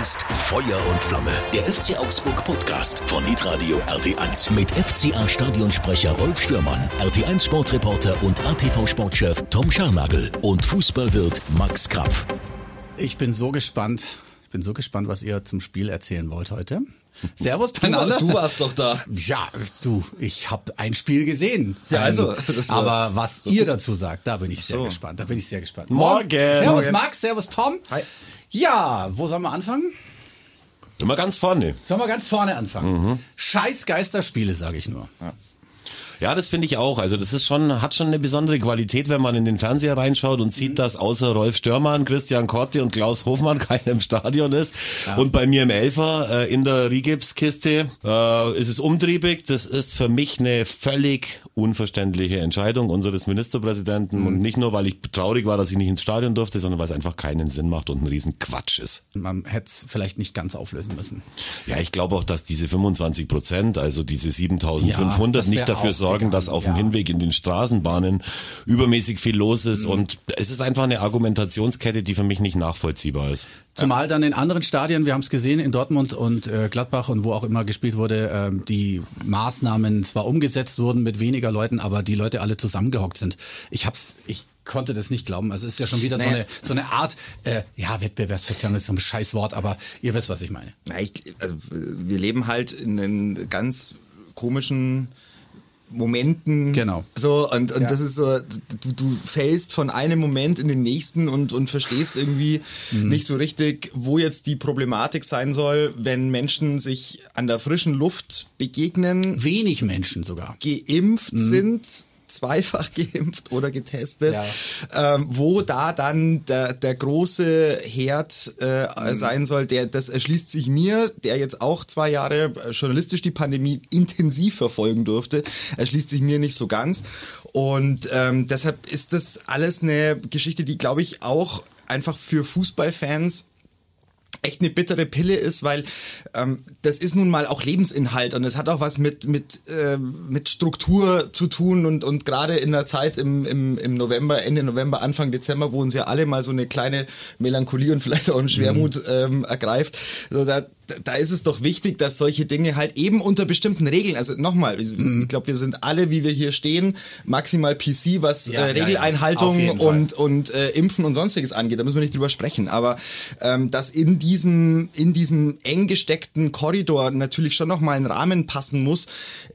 ist Feuer und Flamme, der FC Augsburg Podcast von Hitradio RT1 mit FCA Stadionsprecher Rolf Stürmann, RT1 Sportreporter und ATV Sportchef Tom Scharnagel und Fußballwirt Max Krapf. Ich bin so gespannt. Ich bin so gespannt, was ihr zum Spiel erzählen wollt heute. Servus beieinander. Du, du warst doch da. Ja, du, ich habe ein Spiel gesehen. Ja, also, ja aber was so ihr gut. dazu sagt, da bin ich sehr so. gespannt. Da bin ich sehr gespannt. Morgen. Servus Morgen. Max, servus Tom. Hi. Ja, wo sollen wir anfangen? Immer ganz vorne. Sollen wir ganz vorne anfangen? Mhm. Scheiß Geisterspiele, sage ich nur. Ja, das finde ich auch. Also das ist schon, hat schon eine besondere Qualität, wenn man in den Fernseher reinschaut und Mhm. sieht, dass außer Rolf Störmann, Christian Korte und Klaus Hofmann keiner im Stadion ist. Und bei mir im Elfer äh, in der Rigipskiste äh, ist es umtriebig. Das ist für mich eine völlig unverständliche Entscheidung unseres Ministerpräsidenten. Mhm. Und nicht nur, weil ich traurig war, dass ich nicht ins Stadion durfte, sondern weil es einfach keinen Sinn macht und ein riesen Quatsch ist. Man hätte es vielleicht nicht ganz auflösen müssen. Ja, ich glaube auch, dass diese 25 Prozent, also diese Ja, 7500, das wär nicht dafür auch sorgen, dass auf dem. Hinweg in den Straßenbahnen übermäßig viel los ist. Und es ist einfach eine Argumentationskette, die für mich nicht nachvollziehbar ist. Zumal dann in anderen Stadien, wir haben es gesehen, in Dortmund und äh, Gladbach und wo auch immer gespielt wurde, ähm, die Maßnahmen zwar umgesetzt wurden mit weniger Leuten, aber die Leute alle zusammengehockt sind. Ich hab's, ich konnte das nicht glauben. Also es ist ja schon wieder so, Naja. eine, so eine Art, äh, ja, Wettbewerbsverzerrung ist so ein Scheißwort, aber ihr wisst, was ich meine. Na, ich, also, wir leben halt in einen ganz komischen Momenten. Genau. So, und, und Ja. das ist so, du, du fällst von einem Moment in den nächsten und, und verstehst irgendwie Mhm. nicht so richtig, wo jetzt die Problematik sein soll, wenn Menschen sich an der frischen Luft begegnen, Wenig Menschen sogar. geimpft sind, zweifach geimpft oder getestet, Ja. ähm, wo da dann der, der große Herd äh, Mhm. sein soll, der das erschließt sich mir, der jetzt auch zwei Jahre äh, journalistisch die Pandemie intensiv verfolgen durfte, erschließt sich mir nicht so ganz. Und ähm, deshalb ist das alles eine Geschichte, die, glaube ich, auch einfach für Fußballfans echt eine bittere Pille ist, weil ähm, das ist nun mal auch Lebensinhalt und es hat auch was mit mit äh, mit Struktur zu tun und und gerade in der Zeit im, im im November Ende November Anfang Dezember, wo uns ja alle mal so eine kleine Melancholie und vielleicht auch ein Schwermut ähm, ergreift, so da da ist es doch wichtig, dass solche Dinge halt eben unter bestimmten Regeln, also nochmal, ich glaube, wir sind alle, wie wir hier stehen, maximal PC, was Ja, äh, ja, ja. Regeleinhaltung Fall. und und äh, Impfen und sonstiges angeht, da müssen wir nicht drüber sprechen. Aber ähm, dass in diesem in diesem eng gesteckten Korridor natürlich schon noch mal ein Rahmen passen muss,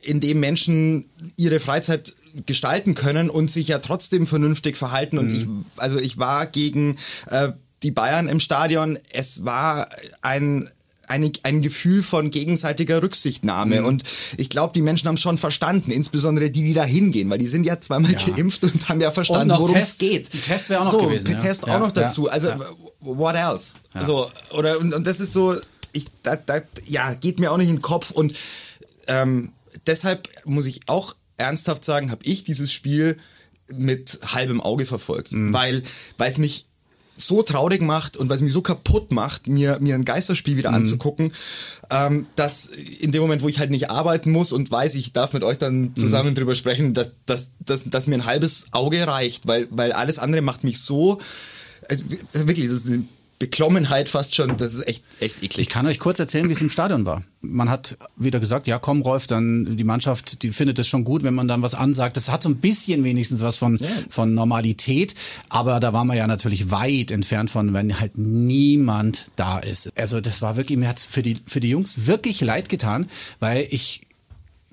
in dem Menschen ihre Freizeit gestalten können und sich ja trotzdem vernünftig verhalten. Und ich also ich war gegen äh, die Bayern im Stadion. Es war ein eine, ein Gefühl von gegenseitiger Rücksichtnahme. Und ich glaube, die Menschen haben es schon verstanden, insbesondere die, die da hingehen, weil die sind ja zweimal Ja. geimpft und haben ja verstanden, worum es geht. Ein Test wäre auch noch so, gewesen, ja. Test auch noch dazu. Also, what else? So, oder, und, und das ist so, ich, da, da, ja, geht mir auch nicht in den Kopf. Und ähm, deshalb muss ich auch ernsthaft sagen, habe ich dieses Spiel mit halbem Auge verfolgt, Mhm. weil weil es mich so traurig macht und weil es mich so kaputt macht, mir, mir ein Geisterspiel Mhm. wieder anzugucken, ähm, dass in dem Moment, wo ich halt nicht arbeiten muss und weiß, ich darf mit euch Mhm. dann zusammen drüber sprechen, dass, dass, dass, dass mir ein halbes Auge reicht, weil, weil alles andere macht mich so, also wirklich, das ist eine Beklommenheit fast schon, das ist echt, echt eklig. Ich kann euch kurz erzählen, wie es im Stadion war. Man hat wieder gesagt, ja komm Rolf, dann die Mannschaft, die findet es schon gut, wenn man dann was ansagt. Das hat so ein bisschen wenigstens was von, von Normalität, aber da waren wir ja natürlich weit entfernt von, wenn halt niemand da ist. Also das war wirklich, mir hat's für die, für die Jungs wirklich leid getan, weil ich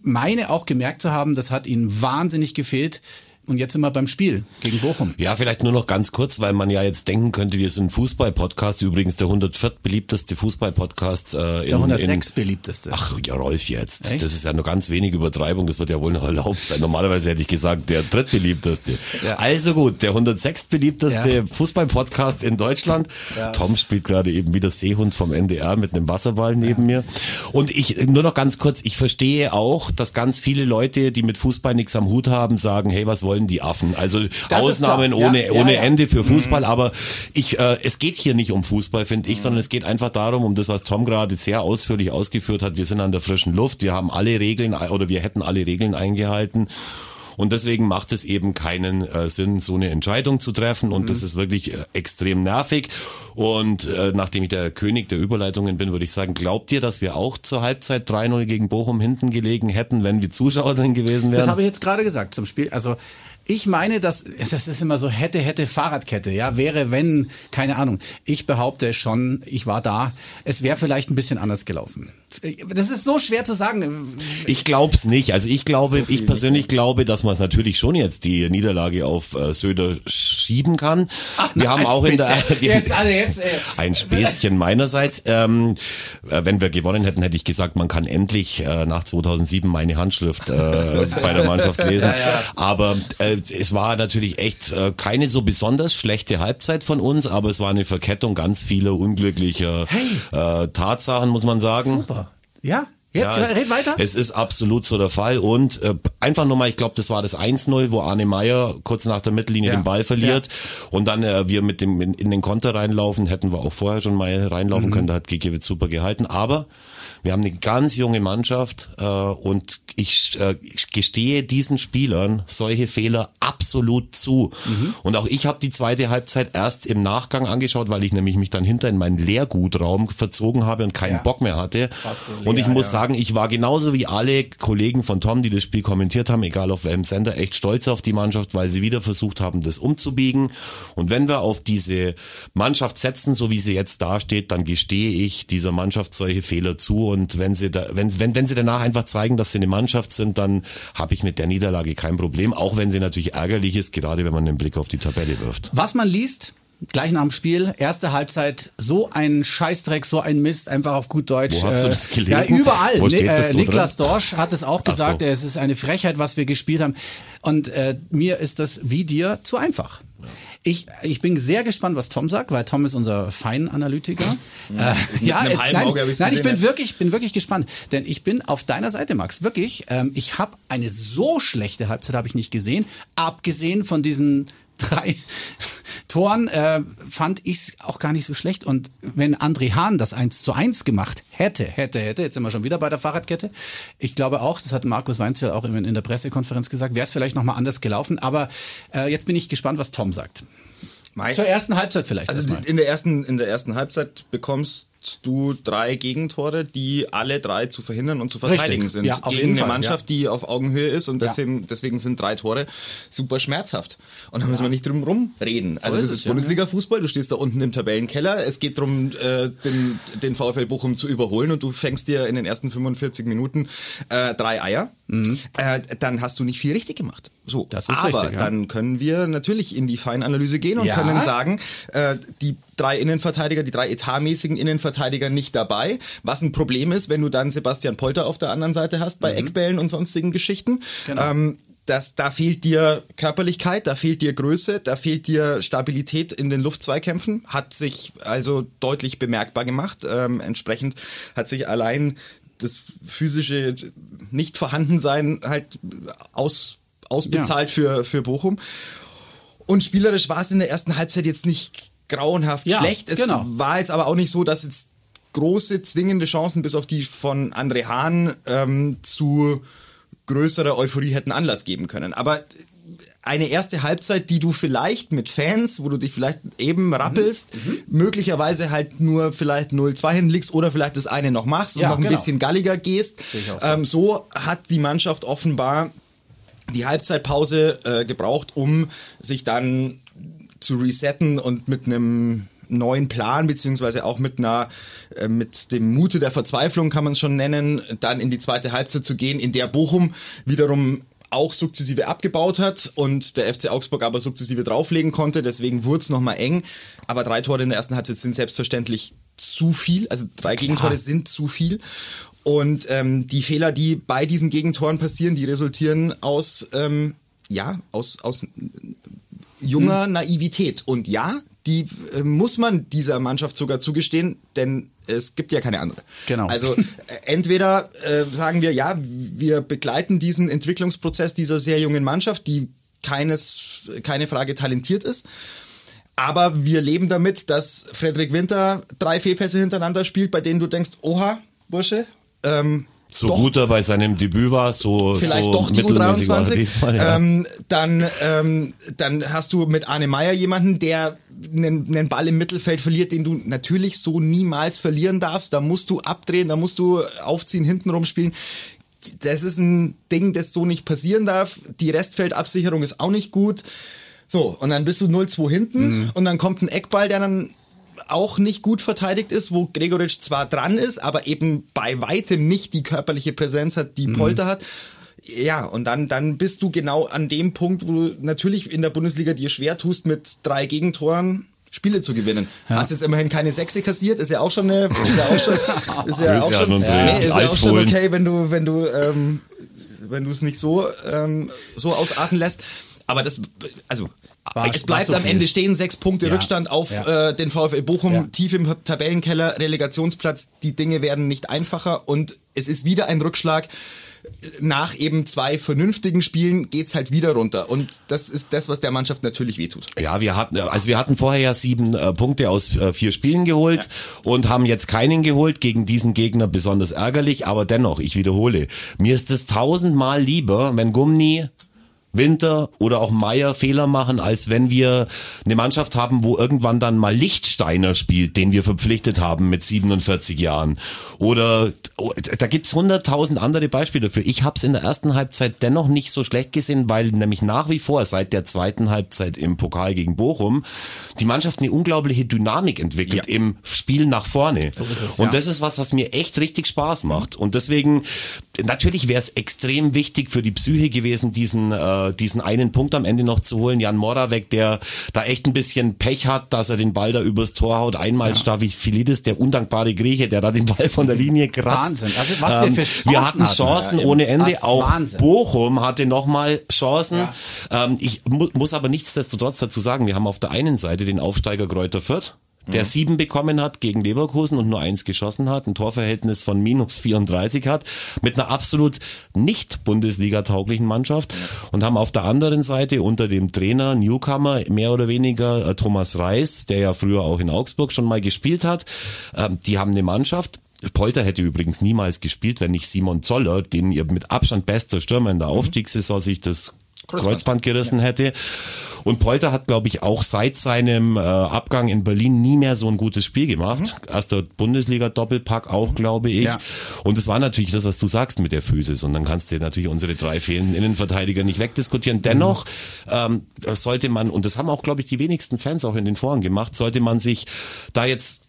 meine auch gemerkt zu haben, das hat ihnen wahnsinnig gefehlt. Und jetzt sind wir beim Spiel gegen Bochum. Ja, vielleicht nur noch ganz kurz, weil man ja jetzt denken könnte, wir sind ein Fußball-Podcast, übrigens der 104. beliebteste Fußball-Podcast. Äh, in, Der 106 in, beliebteste. Ach ja, Rolf jetzt. Echt? Das ist ja nur ganz wenig Übertreibung, das wird ja wohl noch erlaubt sein. Normalerweise hätte ich gesagt, der drittbeliebteste. Ja. Also gut, der 106. beliebteste Ja. Fußball-Podcast in Deutschland. Ja. Tom spielt gerade eben wieder Seehund vom NDR mit einem Wasserball neben mir. Und ich, nur noch ganz kurz, ich verstehe auch, dass ganz viele Leute, die mit Fußball nichts am Hut haben, sagen, hey, was wollen die Affen? Also Das Ausnahmen. Ja, ohne, ja, ohne ja. Ende für Fußball, aber ich, äh, es geht hier nicht um Fußball, finde ich, sondern es geht einfach darum, um das, was Tom gerade sehr ausführlich ausgeführt hat. Wir sind an der frischen Luft, wir haben alle Regeln oder wir hätten alle Regeln eingehalten. Und deswegen macht es eben keinen äh, Sinn, so eine Entscheidung zu treffen. Und mhm. das ist wirklich äh, extrem nervig. Und äh, nachdem ich der König der Überleitungen bin, würde ich sagen, glaubt ihr, dass wir auch zur Halbzeit 3-0 gegen Bochum hinten gelegen hätten, wenn wir Zuschauer drin gewesen wären? Das habe ich jetzt gerade gesagt zum Spiel. Also ich meine, dass das ist immer so hätte hätte Fahrradkette, ja, wäre wenn keine Ahnung. Ich behaupte schon, ich war da. Es wäre vielleicht ein bisschen anders gelaufen. Das ist so schwer zu sagen. Ich glaube es nicht. Also ich glaube, so ich persönlich glaube, dass man es natürlich schon jetzt die Niederlage auf äh, Söder schieben kann. Ach, wir haben auch in der jetzt, also jetzt, äh. ein Späßchen meinerseits. Ähm, äh, wenn wir gewonnen hätten, hätte ich gesagt, man kann endlich nach 2007 meine Handschrift bei der Mannschaft lesen. Ja, ja. Aber äh, es war natürlich echt äh, keine so besonders schlechte Halbzeit von uns, aber es war eine Verkettung ganz vieler unglücklicher hey. äh, Tatsachen, muss man sagen. Super. Ja, Jetzt, ja, es, red weiter. Es ist absolut so der Fall. Und äh, einfach nur mal, ich glaube, das war das 1-0, wo Arne Meyer kurz nach der Mittellinie ja. den Ball verliert. Ja. Und dann äh, wir mit dem in, in, den Konter reinlaufen, hätten wir auch vorher schon mal reinlaufen mhm. können, da hat Gikiewicz super gehalten. Aber wir haben eine ganz junge Mannschaft äh, und ich, äh, ich gestehe diesen Spielern solche Fehler absolut zu. Mhm. Und auch ich habe die zweite Halbzeit erst im Nachgang angeschaut, weil ich nämlich mich dann hinter in meinen Lehrgutraum verzogen habe und keinen ja. Bock mehr hatte. Leer, und ich muss ja. sagen, ich war genauso wie alle Kollegen von Tom, die das Spiel kommentiert haben, egal auf welchem Sender, echt stolz auf die Mannschaft, weil sie wieder versucht haben, das umzubiegen. Und wenn wir auf diese Mannschaft setzen, so wie sie jetzt dasteht, dann gestehe ich dieser Mannschaft solche Fehler zu und wenn sie da, wenn, wenn, wenn sie danach einfach zeigen, dass sie eine Mannschaft sind, dann habe ich mit der Niederlage kein Problem, auch wenn sie natürlich ärgerlich ist, gerade wenn man den Blick auf die Tabelle wirft. Was man liest, Gleich nach dem Spiel, erste Halbzeit, so ein Scheißdreck, so ein Mist, einfach auf gut Deutsch. Wo hast du das gelesen? Ja, überall. Wo steht das so Niklas drin? Dorsch hat es auch gesagt, so. es ist eine Frechheit, was wir gespielt haben. Und äh, mir ist das wie dir zu einfach. Ich, ich bin sehr gespannt, was Tom sagt, weil Tom ist unser Feinanalytiker. Ja, äh, ja es, nein, nein ich bin wirklich, bin wirklich gespannt, denn ich bin auf deiner Seite, Max. Wirklich, ähm, ich habe eine so schlechte Halbzeit habe ich nicht gesehen, abgesehen von diesen drei Toren äh, fand ich es auch gar nicht so schlecht. Und wenn André Hahn das 1 zu 1 gemacht hätte, hätte, hätte, jetzt sind wir schon wieder bei der Fahrradkette. Ich glaube auch, das hat Markus Weinzierl auch in, in der Pressekonferenz gesagt, wäre es vielleicht nochmal anders gelaufen. Aber äh, jetzt bin ich gespannt, was Tom sagt. Mai. Zur ersten Halbzeit vielleicht. Also in der ersten, in der ersten Halbzeit bekommst du drei Gegentore, die alle drei zu verhindern und zu verteidigen Richtig. sind. Ja, auf Gegen eine Fall, Mannschaft, ja. die auf Augenhöhe ist und deswegen, ja. deswegen sind drei Tore super schmerzhaft. Und da müssen wir nicht drum rumreden. Also so ist das ist Bundesliga-Fußball, du stehst da unten im Tabellenkeller, es geht darum, äh, den, den VfL Bochum zu überholen und du fängst dir in den ersten 45 Minuten äh, drei Eier. Mhm. Äh, dann hast du nicht viel richtig gemacht. So, das ist aber richtig, ja. dann können wir natürlich in die Feinanalyse gehen und ja. können sagen, äh, die drei Innenverteidiger, die drei etatmäßigen Innenverteidiger nicht dabei. Was ein Problem ist, wenn du dann Sebastian Polter auf der anderen Seite hast bei mhm. Eckbällen und sonstigen Geschichten. Genau. Ähm, das, da fehlt dir Körperlichkeit, da fehlt dir Größe, da fehlt dir Stabilität in den Luftzweikämpfen, hat sich also deutlich bemerkbar gemacht. Ähm, entsprechend hat sich allein das physische Nicht-Vorhandensein halt aus, ausbezahlt ja. für, für Bochum. Und spielerisch war es in der ersten Halbzeit jetzt nicht grauenhaft ja, schlecht. Es genau. war jetzt aber auch nicht so, dass jetzt große zwingende Chancen bis auf die von André Hahn ähm, zu größerer Euphorie hätten Anlass geben können. Aber eine erste Halbzeit, die du vielleicht mit Fans, wo du dich vielleicht eben rappelst, mhm. mhm. möglicherweise halt nur vielleicht 0-2 hinlegst oder vielleicht das eine noch machst und ja, noch ein genau. bisschen galliger gehst. So. Ähm, so hat die Mannschaft offenbar die Halbzeitpause äh, gebraucht, um sich dann zu resetten und mit einem neuen Plan beziehungsweise auch mit einer äh, mit dem Mute der Verzweiflung kann man es schon nennen, dann in die zweite Halbzeit zu gehen, in der Bochum wiederum auch sukzessive abgebaut hat und der FC Augsburg aber sukzessive drauflegen konnte. Deswegen wurde es nochmal eng. Aber drei Tore in der ersten Halbzeit sind selbstverständlich zu viel. Also drei Klar. Gegentore sind zu viel. Und ähm, die Fehler, die bei diesen Gegentoren passieren, die resultieren aus, ähm, ja, aus, aus junger hm. Naivität. Und ja, die äh, muss man dieser Mannschaft sogar zugestehen, denn es gibt ja keine andere. Genau. Also äh, entweder äh, sagen wir, ja, wir begleiten diesen Entwicklungsprozess dieser sehr jungen Mannschaft, die keines, keine Frage talentiert ist. Aber wir leben damit, dass Frederik Winter drei Fehlpässe hintereinander spielt, bei denen du denkst, oha, Bursche, ähm, So doch, gut er bei seinem Debüt war, so vielleicht so doch die mittelmäßig war er U23. diesmal, ja. ähm, dann, ähm, dann hast du mit Arne Meyer jemanden, der einen, einen Ball im Mittelfeld verliert, den du natürlich so niemals verlieren darfst. Da musst du abdrehen, da musst du aufziehen, hintenrum spielen. Das ist ein Ding, das so nicht passieren darf. Die Restfeldabsicherung ist auch nicht gut. So, und dann bist du 0-2 hinten und dann kommt ein Eckball, der dann auch nicht gut verteidigt ist, wo Gregoritsch zwar dran ist, aber eben bei weitem nicht die körperliche Präsenz hat, die Polter hat. Ja, und dann, dann bist du genau an dem Punkt, wo du natürlich in der Bundesliga dir schwer tust, mit drei Gegentoren Spiele zu gewinnen. Hast jetzt immerhin keine Sechse kassiert, ist ja auch schon eine, ist ja auch schon, ist ja auch schon, nee, ist ja auch schon okay, wenn du, wenn du, ähm, wenn du es nicht so, ähm, so ausarten lässt. Aber das, also, War- es bleibt am viel. Ende stehen, sechs Punkte Ja. Rückstand auf Ja. äh, den VfL Bochum, Ja. tief im Tabellenkeller, Relegationsplatz. Die Dinge werden nicht einfacher und es ist wieder ein Rückschlag. Nach eben zwei vernünftigen Spielen geht's halt wieder runter. Und das ist das, was der Mannschaft natürlich wehtut. Ja, wir hatten, also wir hatten vorher ja sieben äh, Punkte aus äh, vier Spielen geholt und haben jetzt keinen geholt gegen diesen Gegner besonders ärgerlich, aber dennoch, ich wiederhole, mir ist es tausendmal lieber, wenn Gumni Winter oder auch Meier Fehler machen, als wenn wir eine Mannschaft haben, wo irgendwann dann mal Lichtsteiner spielt, den wir verpflichtet haben mit 47 Jahren. Oder oh, da gibt's hunderttausend andere Beispiele dafür. Ich habe es in der ersten Halbzeit dennoch nicht so schlecht gesehen, weil nämlich nach wie vor seit der zweiten Halbzeit im Pokal gegen Bochum die Mannschaft eine unglaubliche Dynamik entwickelt Ja. im Spiel nach vorne. ist es, Und ja. das ist was, was mir echt richtig Spaß macht. Und deswegen, natürlich wäre es extrem wichtig für die Psyche gewesen, diesen, äh, diesen einen Punkt am Ende noch zu holen. Jan Moravec, der da echt ein bisschen Pech hat, dass er den Ball da übers Tor haut. Einmal ja. Stavifilidis, der undankbare Grieche, der da den Ball von der Linie kratzt. Wahnsinn. Also, was wir für Chancen Wir hatten hatten. Chancen Ja, ohne Ende. Auch Wahnsinn. Bochum hatte nochmal Chancen. Ja. Ähm, ich mu muss aber nichtsdestotrotz dazu sagen, wir haben auf der einen Seite den Aufsteiger Kräuter Fürth, der sieben bekommen hat gegen Leverkusen und nur eins geschossen hat, ein Torverhältnis von minus 34 hat, mit einer absolut nicht Bundesliga-tauglichen Mannschaft und haben auf der anderen Seite unter dem Trainer Newcomer mehr oder weniger äh, Thomas Reis, der ja früher auch in Augsburg schon mal gespielt hat, ähm, die haben eine Mannschaft, Polter hätte übrigens niemals gespielt, wenn nicht Simon Zoller, den ihr mit Abstand bester Stürmer in der Aufstiegssaison sich das Kreuzband, Kreuzband gerissen hätte. Und Polter hat, glaube ich, auch seit seinem äh, Abgang in Berlin nie mehr so ein gutes Spiel gemacht. Erster Bundesliga-Doppelpack auch, glaube ich. Ja. Und es war natürlich das, was du sagst mit der Physis. Und dann kannst du natürlich unsere drei fehlenden Innenverteidiger nicht wegdiskutieren. Dennoch ähm, sollte man, und das haben auch, glaube ich, die wenigsten Fans auch in den Foren gemacht, sollte man sich da jetzt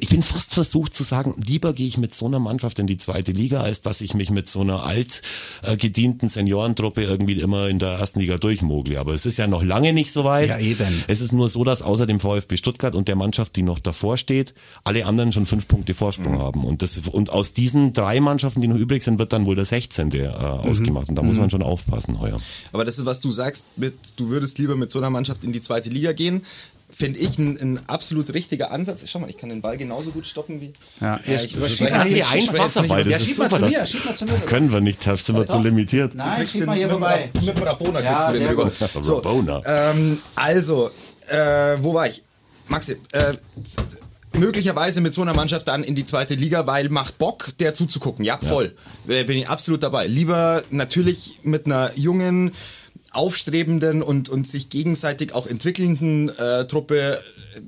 ich bin fast versucht zu sagen, lieber gehe ich mit so einer Mannschaft in die zweite Liga, als dass ich mich mit so einer alt äh, gedienten Seniorentruppe irgendwie immer in der ersten Liga durchmogle. Aber es ist ja noch lange nicht so weit. Ja, eben. Es ist nur so, dass außer dem VfB Stuttgart und der Mannschaft, die noch davor steht, alle anderen schon fünf Punkte Vorsprung Mhm. haben. Und, das, und aus diesen drei Mannschaften, die noch übrig sind, wird dann wohl der 16. Äh, Mhm. ausgemacht. Und da muss man schon aufpassen heuer. Aber das ist, was du sagst, mit, du würdest lieber mit so einer Mannschaft in die zweite Liga gehen. Finde ich ein, ein absolut richtiger Ansatz. Schau mal, ich kann den Ball genauso gut stoppen wie. Ja, Ja, ich- ich ich- überspreche ich- jetzt nicht- RT1 ich spreche jetzt Wasserball, nicht das Ja, ist schieb mal super. zu mir, das schieb mal zu mir. können wir nicht, da sind wir zu limitiert. Nein, schieb mal hier vorbei. Mit dem Rabona Ja, kriegst du den rüber. So, Rabona. ähm, also, äh, wo war ich? Maxi, äh, möglicherweise mit so einer Mannschaft dann in die zweite Liga, weil macht Bock, der zuzugucken. Ja, voll. Äh, Bin ich absolut dabei. Lieber natürlich mit einer jungen, aufstrebenden und, und sich gegenseitig auch entwickelnden äh, Truppe äh,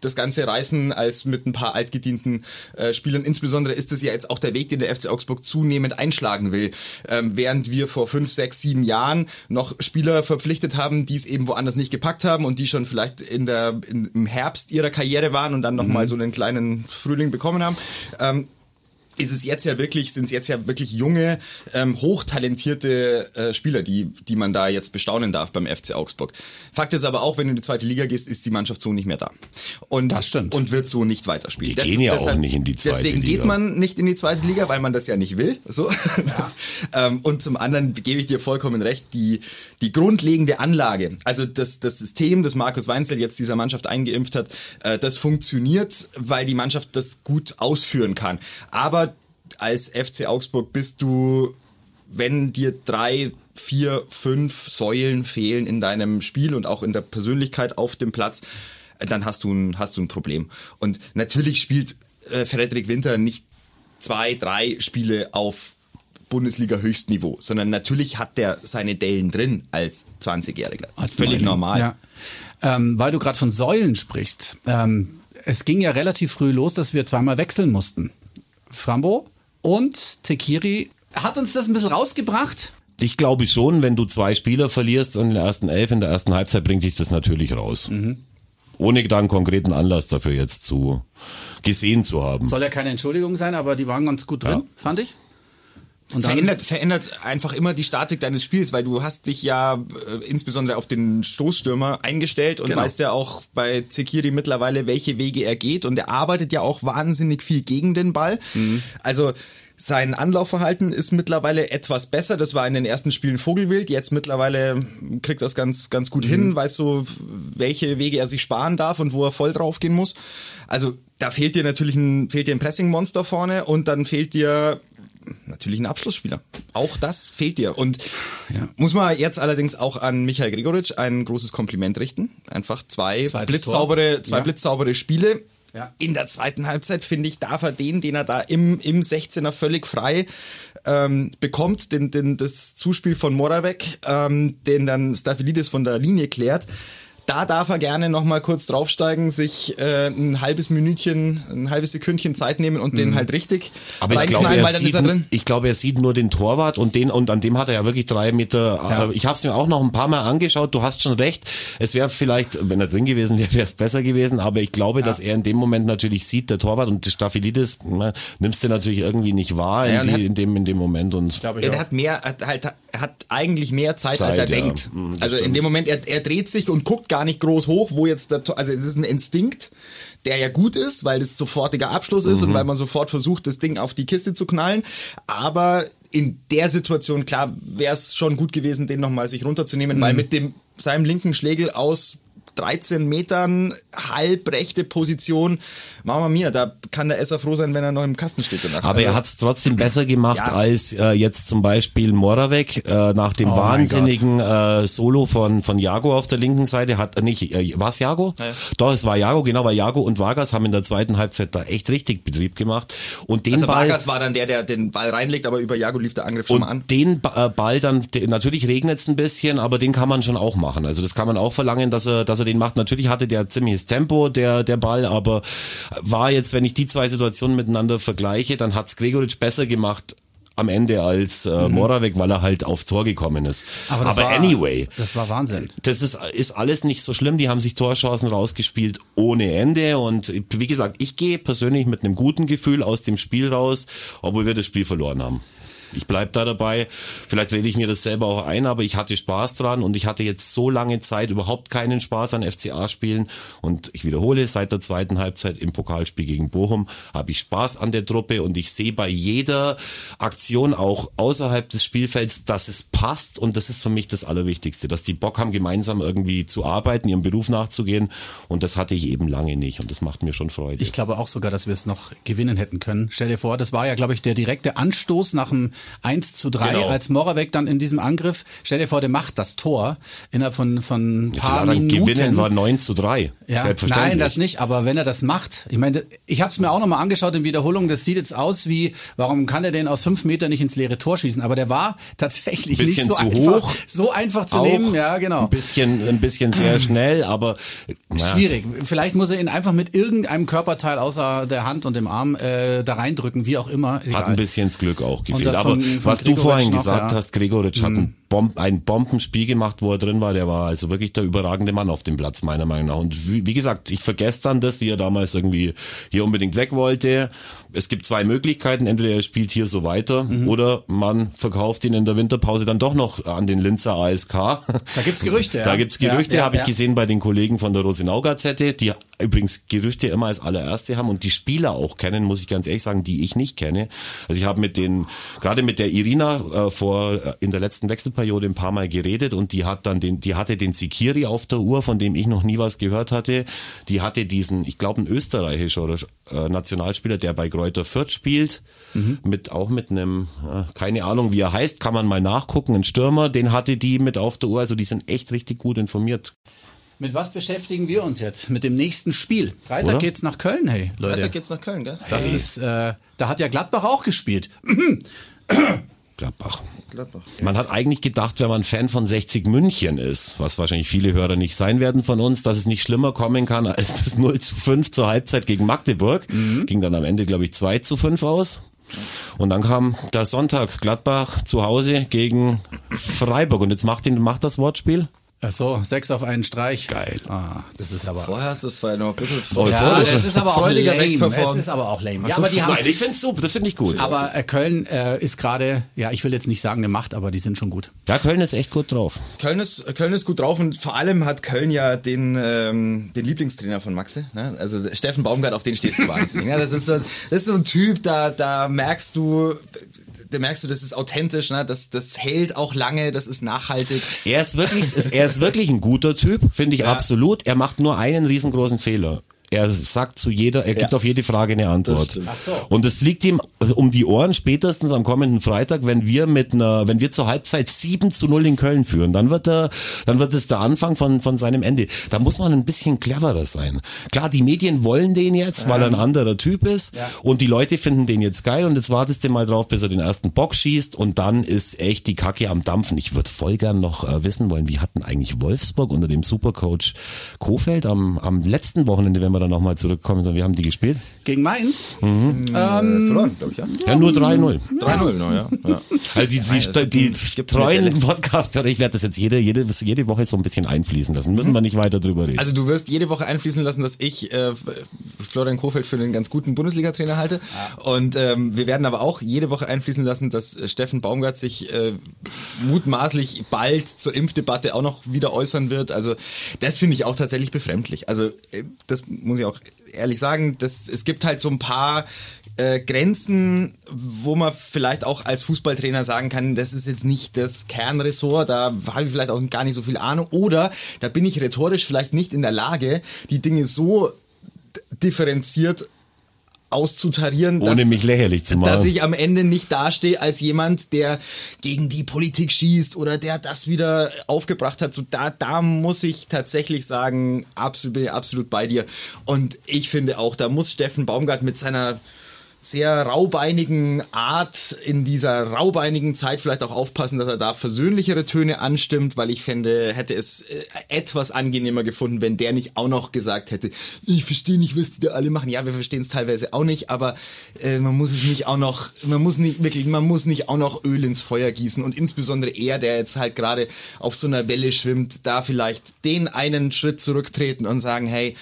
das Ganze reißen als mit ein paar altgedienten äh, Spielern. Insbesondere ist es ja jetzt auch der Weg, den der FC Augsburg zunehmend einschlagen will. Ähm, während wir vor fünf, sechs, sieben Jahren noch Spieler verpflichtet haben, die es eben woanders nicht gepackt haben und die schon vielleicht in der, in, im Herbst ihrer Karriere waren und dann nochmal so einen kleinen Frühling bekommen haben. Ähm, ist es jetzt ja wirklich, sind es jetzt ja wirklich junge, ähm, hochtalentierte äh, Spieler, die, die man da jetzt bestaunen darf beim FC Augsburg. Fakt ist aber auch, wenn du in die zweite Liga gehst, ist die Mannschaft so nicht mehr da. Und, Das stimmt. Und wird so nicht weiterspielen. Die gehen ja auch nicht in die zweite Deswegen Liga. geht man nicht in die zweite Liga, weil man das ja nicht will. So. ähm, und zum anderen gebe ich dir vollkommen recht, die, die grundlegende Anlage, also das, das System, das Markus Weinzel jetzt dieser Mannschaft eingeimpft hat, äh, das funktioniert, weil die Mannschaft das gut ausführen kann. Aber als FC Augsburg bist du, wenn dir drei, vier, fünf Säulen fehlen in deinem Spiel und auch in der Persönlichkeit auf dem Platz, dann hast du ein, hast du ein Problem. Und natürlich spielt äh, Frederik Winter nicht zwei, drei Spiele auf Bundesliga-Höchstniveau, sondern natürlich hat der seine Dellen drin als 20-Jähriger. Als Völlig normal. Ja. Ähm, weil du gerade von Säulen sprichst. Ähm, es ging ja relativ früh los, dass wir zweimal wechseln mussten. Frambo und Tekiri. Hat uns das ein bisschen rausgebracht? Ich glaube schon, wenn du zwei Spieler verlierst und in der ersten Elf, in der ersten Halbzeit bringt dich das natürlich raus. Ohne da einen konkreten Anlass dafür jetzt zu gesehen zu haben. Soll ja keine Entschuldigung sein, aber die waren ganz gut drin, Ja. fand ich. Und Verändert, verändert einfach immer die Statik deines Spiels, weil du hast dich ja äh, insbesondere auf den Stoßstürmer eingestellt und Genau. weißt ja auch bei Zekiri mittlerweile, welche Wege er geht und er arbeitet ja auch wahnsinnig viel gegen den Ball. Also sein Anlaufverhalten ist mittlerweile etwas besser. Das war in den ersten Spielen Vogelwild. Jetzt mittlerweile kriegt er es ganz, ganz gut hin, weiß so, welche Wege er sich sparen darf und wo er voll drauf gehen muss. Also da fehlt dir natürlich ein, fehlt dir ein Pressing-Monster vorne und dann fehlt dir natürlich ein Abschlussspieler. Auch das fehlt dir. Und Ja. muss man jetzt allerdings auch an Michael Gregoritsch ein großes Kompliment richten. Einfach zwei Zweites blitzsaubere, Tor. zwei Ja. blitzsaubere Spiele. Ja. In der zweiten Halbzeit, finde ich, darf er den, den er da im, im 16er völlig frei ähm, bekommt, den, den, das Zuspiel von Moravec, ähm, den dann Staphylidis von der Linie klärt. Da darf er gerne nochmal kurz draufsteigen, sich äh, ein halbes Minütchen, ein halbes Sekündchen Zeit nehmen und den halt richtig Mhm. Aber ich glaube, er weil dann ist sieht, er drin. ich glaube, er sieht nur den Torwart und den und an dem hat er ja wirklich drei Meter. Ja. äh, Ich habe es mir auch noch ein paar Mal angeschaut. Du hast schon recht. Es wäre vielleicht, wenn er drin gewesen wäre, wäre es besser gewesen. Aber ich glaube, dass er in dem Moment natürlich sieht, der Torwart und Staphylidis na, nimmst du natürlich irgendwie nicht wahr Ja, in, und hat- die, in dem in dem Moment und ich Er hat mehr, hat halt, hat eigentlich mehr Zeit, als er Zeit, ja. denkt. Mhm, also in stimmt. dem Moment, er, er dreht sich und guckt gar nicht groß hoch, wo jetzt der, also es ist ein Instinkt, der ja gut ist, weil das sofortiger Abschluss ist Mhm. und weil man sofort versucht, das Ding auf die Kiste zu knallen. Aber in der Situation, klar, wäre es schon gut gewesen, den nochmal sich runterzunehmen, Mhm. weil mit dem, seinem linken Schlägel aus 13 Metern, halbrechte Position, Mama mia, da kann der Esser froh sein, wenn er noch im Kasten steht. danach. Aber er Also- hat es trotzdem besser gemacht Ja. als äh, jetzt zum Beispiel Moravec äh, nach dem Oh wahnsinnigen äh, Solo von von Jago auf der linken Seite hat äh, nicht äh, war es Jago? Ja. Doch es war Jago genau, weil Jago und Vargas haben in der zweiten Halbzeit da echt richtig Betrieb gemacht und den Also Ball Vargas war dann der, der den Ball reinlegt, aber über Jago lief der Angriff schon mal an. und den Ba- äh, Ball dann, natürlich regnet es ein bisschen, aber den kann man schon auch machen. Also das kann man auch verlangen, dass er, dass er den macht. Natürlich hatte der ziemliches Tempo, der, der Ball, aber war jetzt, wenn ich die zwei Situationen miteinander vergleiche, dann hat's Gregoritsch besser gemacht am Ende als äh, Moravec, weil er halt aufs Tor gekommen ist. aber das war, anyway, Das war Wahnsinn. das ist, ist alles nicht so schlimm. Die haben sich Torchancen rausgespielt ohne Ende. Und wie gesagt, ich gehe persönlich mit einem guten Gefühl aus dem Spiel raus, obwohl wir das Spiel verloren haben. Ich bleib da dabei. Vielleicht rede ich mir das selber auch ein, aber ich hatte Spaß dran und ich hatte jetzt so lange Zeit überhaupt keinen Spaß an FCA-Spielen. Und ich wiederhole, seit der zweiten Halbzeit im Pokalspiel gegen Bochum habe ich Spaß an der Truppe und ich sehe bei jeder Aktion auch außerhalb des Spielfelds, dass es passt und das ist für mich das Allerwichtigste, dass die Bock haben, gemeinsam irgendwie zu arbeiten, ihrem Beruf nachzugehen und das hatte ich eben lange nicht und das macht mir schon Freude. Ich glaube auch sogar, dass wir es noch gewinnen hätten können. Stell dir vor, das war ja, glaube ich, der direkte Anstoß nach dem 1 zu 3, Genau. als Moravec dann in diesem Angriff, stell dir vor, der macht das Tor innerhalb von, von ein paar Klar, dann Minuten. gewinnen war 9 zu 3. Ja, Selbstverständlich. nein, das nicht, aber wenn er das macht, ich meine, ich habe es mir auch nochmal angeschaut in Wiederholung, das sieht jetzt aus wie, warum kann er denn aus fünf Metern nicht ins leere Tor schießen? Aber der war tatsächlich nicht so zu einfach, hoch. so einfach zu nehmen, ja genau. Ein bisschen, ein bisschen sehr schnell, aber naja, Schwierig. Vielleicht muss er ihn einfach mit irgendeinem Körperteil außer der Hand und dem Arm äh, da reindrücken, wie auch immer. Egal. Hat ein bisschen das Glück auch gefehlt. Von- von was du Gregoritsch vorhin noch, gesagt ja. Hast, Gregoritsch hat ein, Bomb, ein Bombenspiel gemacht, wo er drin war. Der war also wirklich der überragende Mann auf dem Platz, meiner Meinung nach. Und wie, wie gesagt, ich vergesse dann das, wie er damals irgendwie hier unbedingt weg wollte. Es gibt zwei Möglichkeiten. Entweder er spielt hier so weiter Mhm. oder man verkauft ihn in der Winterpause dann doch noch an den Linzer ASK. Da gibt's Gerüchte, ja. Da gibt's Gerüchte, Ja, ja, habe ich ja. gesehen bei den Kollegen von der Rosinau-Gazette, die übrigens Gerüchte immer als allererste haben und die Spieler auch kennen, muss ich ganz ehrlich sagen, die ich nicht kenne. Also ich habe mit den, gerade mit der Irina äh, vor äh, in der letzten Wechselperiode ein paar Mal geredet und die hat dann den, die hatte den Sikiri auf der Uhr, von dem ich noch nie was gehört hatte. Die hatte diesen, ich glaube, ein österreichischer äh, Nationalspieler, der bei Kräuter Fürth spielt, mit auch mit einem, äh, keine Ahnung, wie er heißt, kann man mal nachgucken, ein Stürmer, den hatte die mit auf der Uhr. Also die sind echt richtig gut informiert. Mit was beschäftigen wir uns jetzt? Mit dem nächsten Spiel. Freitag Oder? geht's nach Köln, hey Leute. Freitag geht's nach Köln, gell? das ist, äh, da hat ja Gladbach auch gespielt. Gladbach. Gladbach. Man hat eigentlich gedacht, wenn man Fan von 60 München ist, was wahrscheinlich viele Hörer nicht sein werden von uns, dass es nicht schlimmer kommen kann als das 0 zu 5 zur Halbzeit gegen Magdeburg. Ging dann am Ende, glaube ich, 2 zu 5 aus. Und dann kam der Sonntag Gladbach zu Hause gegen Freiburg. Und jetzt macht, ihn, macht das Wortspiel. Ach so, sechs auf einen Streich. Geil. Ah, das ist aber. Vorher hast du es vorher noch ein bisschen Oh, Ja, das ist aber auch lame. Es ist aber auch lame. Ja, aber die haben, Nein, ich find's super, das finde ich gut. aber äh, Köln äh, ist gerade, ja, ich will jetzt nicht sagen eine Macht, aber die sind schon gut. Ja, Köln ist echt gut drauf. Köln ist, Köln ist gut drauf und vor allem hat Köln ja den, ähm, den Lieblingstrainer von Maxe. Ne? Also Steffen Baumgart, auf den stehst du wahnsinnig. ja, das, ist so, das ist so ein Typ, da, da merkst du, da merkst du, das ist authentisch, ne? das, das hält auch lange, das ist nachhaltig. Er ist wirklich, ist, er ist wirklich ein guter Typ, finde ich absolut. Er macht nur einen riesengroßen Fehler. Er sagt zu jeder, er gibt Ja. auf jede Frage eine Antwort. Ach so. Und es fliegt ihm um die Ohren spätestens am kommenden Freitag, wenn wir mit einer, wenn wir zur Halbzeit 7 zu 0 in Köln führen, dann wird er, dann wird es der Anfang von, von seinem Ende. Da muss man ein bisschen cleverer sein. Klar, die Medien wollen den jetzt, weil er ein anderer Typ ist Ja. und die Leute finden den jetzt geil und jetzt wartest du mal drauf, bis er den ersten Bock schießt und dann ist echt die Kacke am Dampfen. Ich würde voll gern noch äh, wissen wollen, wie hatten eigentlich Wolfsburg unter dem Supercoach Kofeld am, am letzten Wochenende, wenn wir dann nochmal zurückkommen, so, wie haben die gespielt? Gegen Mainz? äh, verloren, glaube ich, ja. Ja, nur 3-0. 3-0, no, ja. ja. Also die, die, die, die treuen eine Podcast, oder ich werde das jetzt jede, jede, jede Woche so ein bisschen einfließen lassen. Müssen wir nicht weiter drüber reden. Also du wirst jede Woche einfließen lassen, dass ich äh, Florian Kofeld für einen ganz guten Bundesliga-Trainer halte. Und ähm, wir werden aber auch jede Woche einfließen lassen, dass äh, Steffen Baumgart sich äh, mutmaßlich bald zur Impfdebatte auch noch wieder äußern wird. Also das finde ich auch tatsächlich befremdlich. Also äh, das muss ich auch ehrlich sagen. Das, es gibt halt so ein paar äh, Grenzen, wo man vielleicht auch als Fußballtrainer sagen kann, das ist jetzt nicht das Kernressort, da habe ich vielleicht auch gar nicht so viel Ahnung oder da bin ich rhetorisch vielleicht nicht in der Lage, die Dinge so differenziert auszutarieren, Ohne mich lächerlich zu machen. dass ich am Ende nicht dastehe als jemand, der gegen die Politik schießt oder der das wieder aufgebracht hat. So da, da muss ich tatsächlich sagen, absolut, bin ich absolut bei dir. Und ich finde auch, da muss Steffen Baumgart mit seiner sehr raubeinigen Art in dieser raubeinigen Zeit vielleicht auch aufpassen, dass er da versöhnlichere Töne anstimmt, weil ich fände, hätte es äh, etwas angenehmer gefunden, wenn der nicht auch noch gesagt hätte, ich verstehe nicht, was die da alle machen. Ja, wir verstehen es teilweise auch nicht, aber äh, man muss es nicht auch noch, man muss nicht wirklich, man muss nicht auch noch Öl ins Feuer gießen und insbesondere er, der jetzt halt gerade auf so einer Welle schwimmt, da vielleicht den einen Schritt zurücktreten und sagen, hey,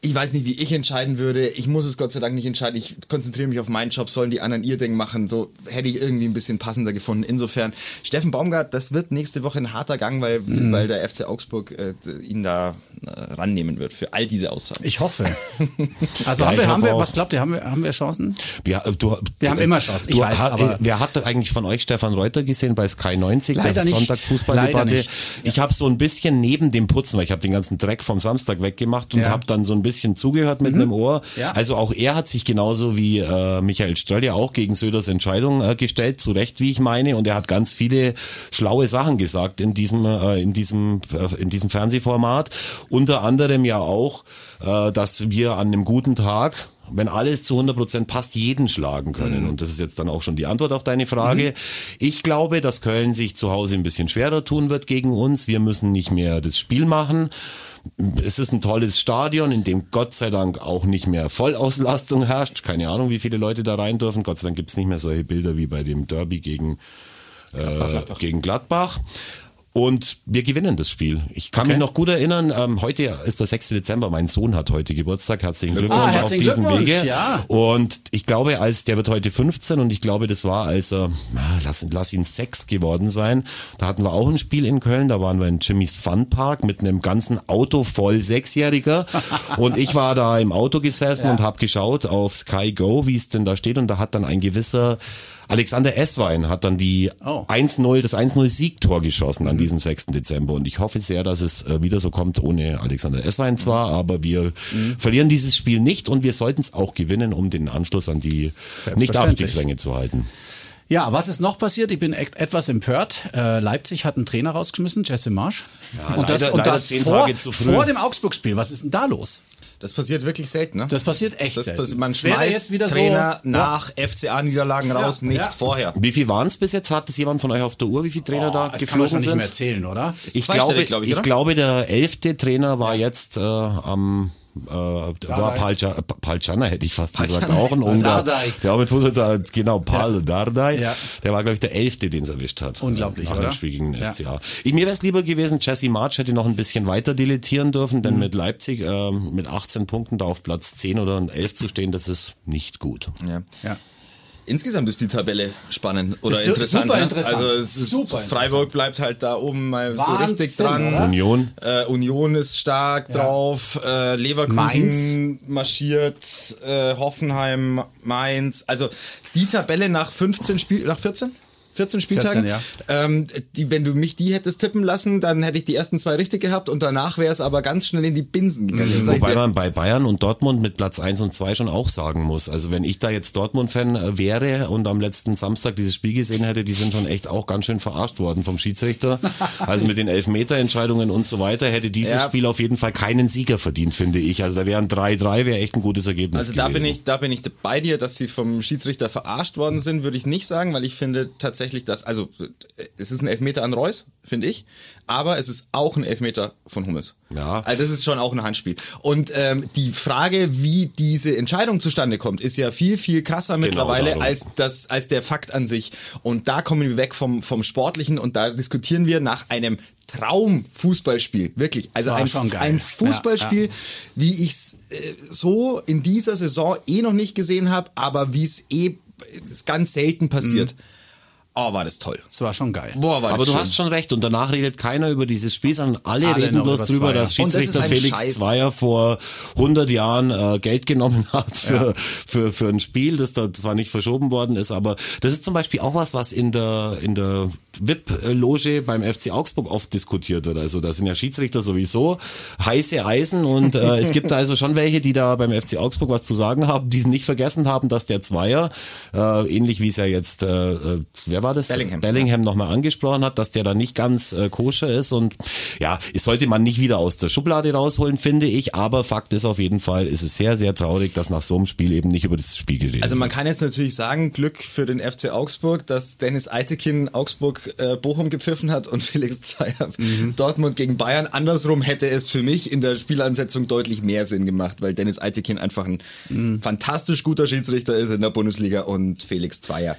ich weiß nicht, wie ich entscheiden würde. Ich muss es Gott sei Dank nicht entscheiden. Ich konzentriere mich auf meinen Job, sollen die anderen ihr Ding machen. So hätte ich irgendwie ein bisschen passender gefunden. Insofern, Steffen Baumgart, das wird nächste Woche ein harter Gang, weil, weil der FC Augsburg äh, ihn da äh, rannehmen wird für all diese Aussagen. Ich hoffe. Also Ja, haben wir, haben wir, was glaubt ihr, haben wir, haben wir Chancen? Ja, du, Wir haben immer Chancen, ich du, weiß, ha- aber- Wer hat eigentlich von euch Stefan Reuter gesehen bei Sky 90, Leider der nicht. Sonntagsfußballdebatte? Ich habe so ein bisschen neben dem Putzen, weil ich habe den ganzen Dreck vom Samstag weggemacht und Ja. habe dann so ein bisschen zugehört mit einem Ohr. Ja. Also auch er hat sich genauso wie äh, Michael Stöll ja auch gegen Söders Entscheidung äh, gestellt, zu Recht, wie ich meine. Und er hat ganz viele schlaue Sachen gesagt in diesem, äh, in diesem, äh, in diesem Fernsehformat. Unter anderem ja auch, äh, dass wir an einem guten Tag wenn alles zu 100% passt, jeden schlagen können. Und das ist jetzt dann auch schon die Antwort auf deine Frage. Ich glaube, dass Köln sich zu Hause ein bisschen schwerer tun wird gegen uns. Wir müssen nicht mehr das Spiel machen. Es ist ein tolles Stadion, in dem Gott sei Dank auch nicht mehr Vollauslastung herrscht. Keine Ahnung, wie viele Leute da rein dürfen. Gott sei Dank gibt's nicht mehr solche Bilder wie bei dem Derby gegen, äh, gegen Gladbach. Und wir gewinnen das Spiel. Ich kann mich noch gut erinnern, ähm, heute ist der 6. Dezember, mein Sohn hat heute Geburtstag. Herzlichen Glückwunsch Ah, auf herzlichen diesem Glückwunsch, Wege. ja. Und ich glaube, als der wird heute 15 und ich glaube, das war, als er, lass, lass ihn sechs geworden sein. Da hatten wir auch ein Spiel in Köln, da waren wir in Jimmys Fun Park mit einem ganzen Auto voll Sechsjähriger. und ich war da im Auto gesessen und habe geschaut auf Sky Go, wie es denn da steht. Und da hat dann ein gewisser Alexander Esswein hat dann die Oh. 1-0, das 1-0 Siegtor geschossen an diesem 6. Dezember. Und ich hoffe sehr, dass es äh, wieder so kommt, ohne Alexander Esswein zwar, aber wir verlieren dieses Spiel nicht und wir sollten es auch gewinnen, um den Anschluss an die. Nicht-Abstiegsränge zu halten. Ja, was ist noch passiert? Ich bin e etwas empört. Äh, Leipzig hat einen Trainer rausgeschmissen, Jesse Marsch. Ja, und das, leider- und leider das vor, Tage zu früh. vor dem Augsburg-Spiel. Was ist denn da los? Das passiert wirklich selten, ne? Das passiert echt Das selten. passi- man Es wäre schmeißt jetzt wieder so- Trainer Ja. nach FCA-Niederlagen raus, Ja, nicht ja. vorher. Wie viel waren es bis jetzt? Hat das jemand von euch auf der Uhr, wie viele Trainer da Oh, das kann geflogen man schon nicht mehr erzählen, oder? Ich glaube, glaub ich, ich, glaube, der elfte Trainer war jetzt äh, am äh, war Palca, äh, Palcana hätte ich fast gesagt, auch ein Ungar. Dardai. Ja, mit Fußball genau, Pal Dardai. Ja. Der war, glaube ich, der elfte, den es erwischt hat. Unglaublich, Nach oder? Spiel gegen den Ja. FCA. Ich, mir wäre es lieber gewesen, Jesse March hätte noch ein bisschen weiter dilettieren dürfen, Mhm. denn mit Leipzig äh, mit 18 Punkten da auf Platz 10 oder 11 zu stehen, das ist nicht gut. Ja. Ja. Insgesamt ist die Tabelle spannend oder Ist su- interessant. super interessant. Also es ist, Super interessant. Freiburg bleibt halt da oben mal so Wahnsinn, richtig dran. oder? Union. Äh, Union ist stark drauf, äh, Leverkusen marschiert, äh, Hoffenheim, Mainz. Also die Tabelle nach 15 Spiel, nach 14? 14 Spieltagen. 14, ähm, die, wenn du mich die hättest tippen lassen, dann hätte ich die ersten zwei richtig gehabt und danach wäre es aber ganz schnell in die Binsen gegangen. Ich Wobei man bei Bayern und Dortmund mit Platz 1 und 2 schon auch sagen muss. Also wenn ich da jetzt Dortmund-Fan äh, wäre und am letzten Samstag dieses Spiel gesehen hätte, die sind schon echt auch ganz schön verarscht worden vom Schiedsrichter. Also mit den Elfmeterentscheidungen und so weiter hätte dieses Ja. Spiel auf jeden Fall keinen Sieger verdient, finde ich. Also da wären 3-3, wäre echt ein gutes Ergebnis Also da gewesen. bin ich, da bin ich bei dir, dass sie vom Schiedsrichter verarscht worden sind, würde ich nicht sagen, weil ich finde tatsächlich, dass, also es ist ein Elfmeter an Reus, finde ich, aber es ist auch ein Elfmeter von Hummels. Ja. Also das ist schon auch ein Handspiel. Und ähm, die Frage, wie diese Entscheidung zustande kommt, ist ja viel, viel krasser mittlerweile darum. als das, als der Fakt an sich. Und da kommen wir weg vom, vom Sportlichen und da diskutieren wir nach einem Traumfußballspiel, wirklich. Also ein, schon geil. ein Fußballspiel, Ja, wie ich es äh, so in dieser Saison eh noch nicht gesehen habe, aber wie es eh ganz selten passiert. Oh, war das toll. Das war schon geil. Boah, war Aber das du schön. hast schon recht und danach redet keiner über dieses Spiel, sondern alle, Alle reden bloß über drüber, Zweier. dass das Schiedsrichter ein Felix Scheiß. Zweier vor 100 Jahren äh, Geld genommen hat für, für, für ein Spiel, das da zwar nicht verschoben worden ist, aber das ist zum Beispiel auch was, was in der, in der VIP-Loge beim FC Augsburg oft diskutiert wird. Also da sind ja Schiedsrichter sowieso heiße Eisen und äh, es gibt da also schon welche, die da beim FC Augsburg was zu sagen haben, die nicht vergessen haben, dass der Zweier, äh, ähnlich wie es ja jetzt, äh, äh, wer war das? Bellingham. Bellingham nochmal angesprochen hat, dass der da nicht ganz äh, koscher ist und ja, es sollte man nicht wieder aus der Schublade rausholen, finde ich, aber Fakt ist auf jeden Fall, ist es sehr, sehr traurig, dass nach so einem Spiel eben nicht über das Spiel geredet Also wird. man kann jetzt natürlich sagen, Glück für den FC Augsburg, dass Dennis Eitekin Augsburg äh, Bochum gepfiffen hat und Felix Zweier Mhm. Dortmund gegen Bayern. Andersrum hätte es für mich in der Spielansetzung deutlich mehr Sinn gemacht, weil Dennis Eitekin einfach ein Mhm. fantastisch guter Schiedsrichter ist in der Bundesliga und Felix Zweier.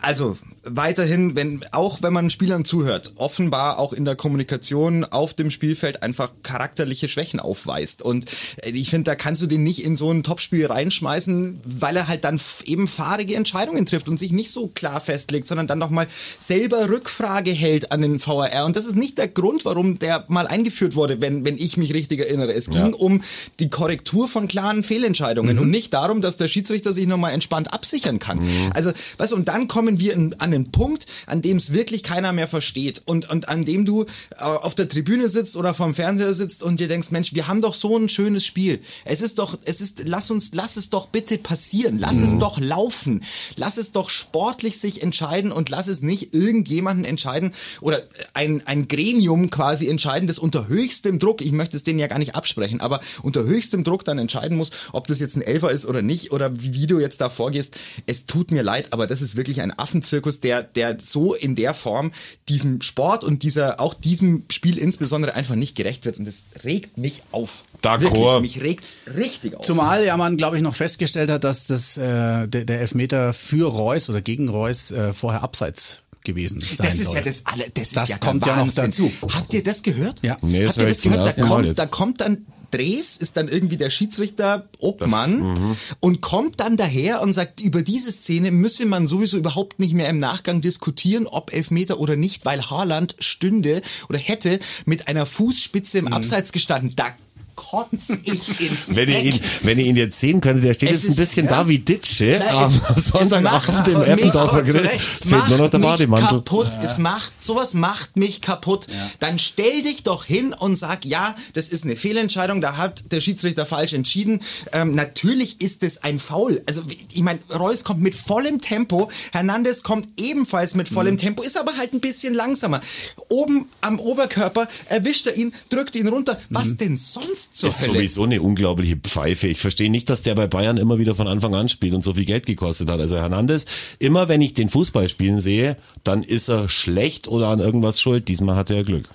Also also weiterhin, wenn auch wenn man Spielern zuhört, offenbar auch in der Kommunikation auf dem Spielfeld einfach charakterliche Schwächen aufweist. Und äh, ich finde, da kannst du den nicht in so ein Topspiel reinschmeißen, weil er halt dann eben fahrige Entscheidungen trifft und sich nicht so klar festlegt, sondern dann nochmal selber Rückfrage hält an den VAR. Und das ist nicht der Grund, warum der mal eingeführt wurde, wenn, wenn ich mich richtig erinnere. Es ging um die Korrektur von klaren Fehlentscheidungen und nicht darum, dass der Schiedsrichter sich nochmal entspannt absichern kann. Also, weißt du, und dann kommen wir in, an den Punkt, an dem es wirklich keiner mehr versteht und, und an dem du äh, auf der Tribüne sitzt oder vorm Fernseher sitzt und dir denkst, Mensch, wir haben doch so ein schönes Spiel. Es ist doch, es ist, lass uns, lass es doch bitte passieren. Lass es doch laufen. Lass es doch sportlich sich entscheiden und lass es nicht irgendjemanden entscheiden oder ein, ein Gremium quasi entscheiden, das unter höchstem Druck, ich möchte es denen ja gar nicht absprechen, aber unter höchstem Druck dann entscheiden muss, ob das jetzt ein Elfer ist oder nicht oder wie, wie du jetzt da vorgehst. Es tut mir leid, aber das ist wirklich ein Affenzirkus, der, der so in der Form diesem Sport und dieser, auch diesem Spiel insbesondere einfach nicht gerecht wird und das regt mich auf. D'accord. Wirklich, mich regt's richtig auf. Zumal ja man, glaube ich, noch festgestellt hat, dass das, äh, der, der Elfmeter für Reus oder gegen Reus äh, vorher abseits gewesen sein Das ist soll. ja das alle, das, Das ist ja kommt ja noch dazu. Habt ihr das gehört? Ja. Nee, das Habt ihr das gehört? Da kommt, da kommt dann Dres ist dann irgendwie der Schiedsrichter Obmann und kommt dann daher und sagt, über diese Szene müsse man sowieso überhaupt nicht mehr im Nachgang diskutieren, ob Elfmeter oder nicht, weil Haaland stünde oder hätte mit einer Fußspitze im Abseits gestanden. Da kotze ich ins Wenn ihr, ihn, wenn ihr ihn jetzt sehen könntet, der steht Es jetzt ein ist- bisschen ja. da wie Ditsche am Sonntagabend macht im zu Grill. Es fehlt nur noch der macht mich Bademantel. Kaputt. Es macht, sowas macht mich kaputt. Dann stell dich doch hin und sag, ja, das ist eine Fehlentscheidung, da hat der Schiedsrichter falsch entschieden. Ähm, natürlich ist es ein Foul. Also ich meine, Reus kommt mit vollem Tempo, Hernandez kommt ebenfalls mit vollem Mhm. Tempo, ist aber halt ein bisschen langsamer. Oben am Oberkörper erwischt er ihn, drückt ihn runter. Was denn sonst zur ist Hölle? sowieso eine unglaubliche Pfeife. Ich verstehe nicht, dass der bei Bayern immer wieder von Anfang an spielt und so viel Geld gekostet hat. Also Hernandez, immer wenn ich den Fußball spielen sehe, dann ist er schlecht oder an irgendwas schuld. Diesmal hatte er Glück.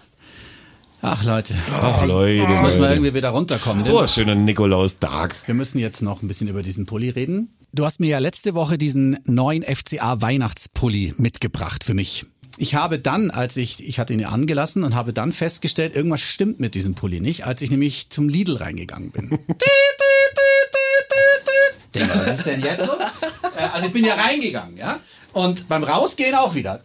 Ach Leute, Ach Leute, jetzt müssen wir irgendwie wieder runterkommen. So ein schöner Nikolaus-Tag. Wir müssen jetzt noch ein bisschen über diesen Pulli reden. Du hast mir ja letzte Woche diesen neuen FCA Weihnachtspulli mitgebracht für mich. Ich habe dann, als ich, ich hatte ihn ja angelassen und habe dann festgestellt, irgendwas stimmt mit diesem Pulli nicht, als ich nämlich zum Lidl reingegangen bin. Denke, was ist denn jetzt so? Äh, Also ich bin ja reingegangen, ja? Und beim Rausgehen auch wieder.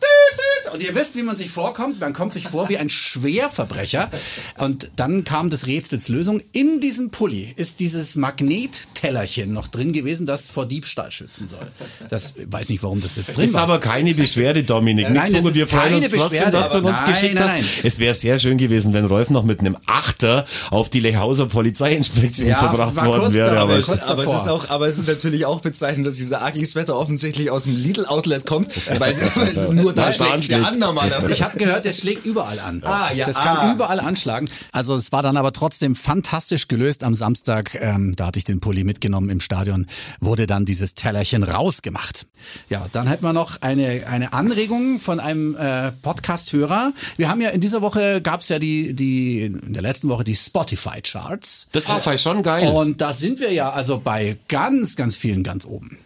Und ihr wisst, wie man sich vorkommt. Man kommt sich vor wie ein Schwerverbrecher. Und dann kam des Rätsels Lösung. In diesem Pulli ist dieses Magnettellerchen noch drin gewesen, das vor Diebstahl schützen soll. Das weiß nicht, warum das jetzt drin Ist war. aber keine Beschwerde, Dominik. Nein, Nichts, es wo ist wir freuen keine uns trotzdem, Beschwerde, dass du uns nein, geschickt nein, hast. nein. Es wäre sehr schön gewesen, wenn Rolf noch mit einem Achter auf die Lechhauser Polizeiinspektion Ja, verbracht worden wäre. Aber aber es, ist auch, aber es ist natürlich auch bezeichnend, dass dieser ugly Sweater offensichtlich aus dem Lidl-Outlet kommt, weil, nur da schlägt der an normalerweise. Ich habe gehört, der schlägt überall an. Ah, ja, Das kann ah. überall anschlagen. Also es war dann aber trotzdem fantastisch gelöst am Samstag. Ähm, da hatte ich den Pulli mitgenommen im Stadion. Wurde dann dieses Tellerchen rausgemacht. Ja, dann hätten wir noch eine, eine Anregung von einem äh, Podcast-Hörer. Wir haben ja in dieser Woche gab's ja die, die, in der letzten Woche die Spotify-Charts. das war vielleicht schon geil. Und da sind wir ja also bei ganz, ganz vielen ganz oben.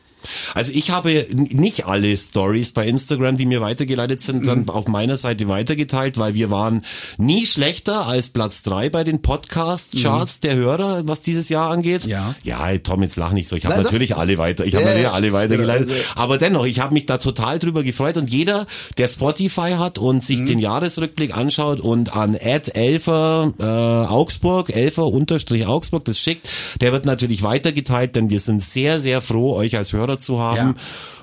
Also ich habe nicht alle Stories bei Instagram, die mir weitergeleitet sind, Mhm. dann auf meiner Seite weitergeteilt, weil wir waren nie schlechter als Platz drei bei den Podcast-Charts der Hörer, was dieses Jahr angeht. Mhm. Ja. Ja, Tom, jetzt lach nicht so. Ich habe natürlich alle weiter, ich habe natürlich alle weitergeleitet. Also- Aber dennoch, ich habe mich da total drüber gefreut und jeder, der Spotify hat und Mhm. sich den Jahresrückblick anschaut und an Ad Elfer äh, Augsburg, Elfer unterstrich Augsburg, das schickt, der wird natürlich weitergeteilt, denn wir sind sehr, sehr froh, euch als Hörer zu haben. Ja.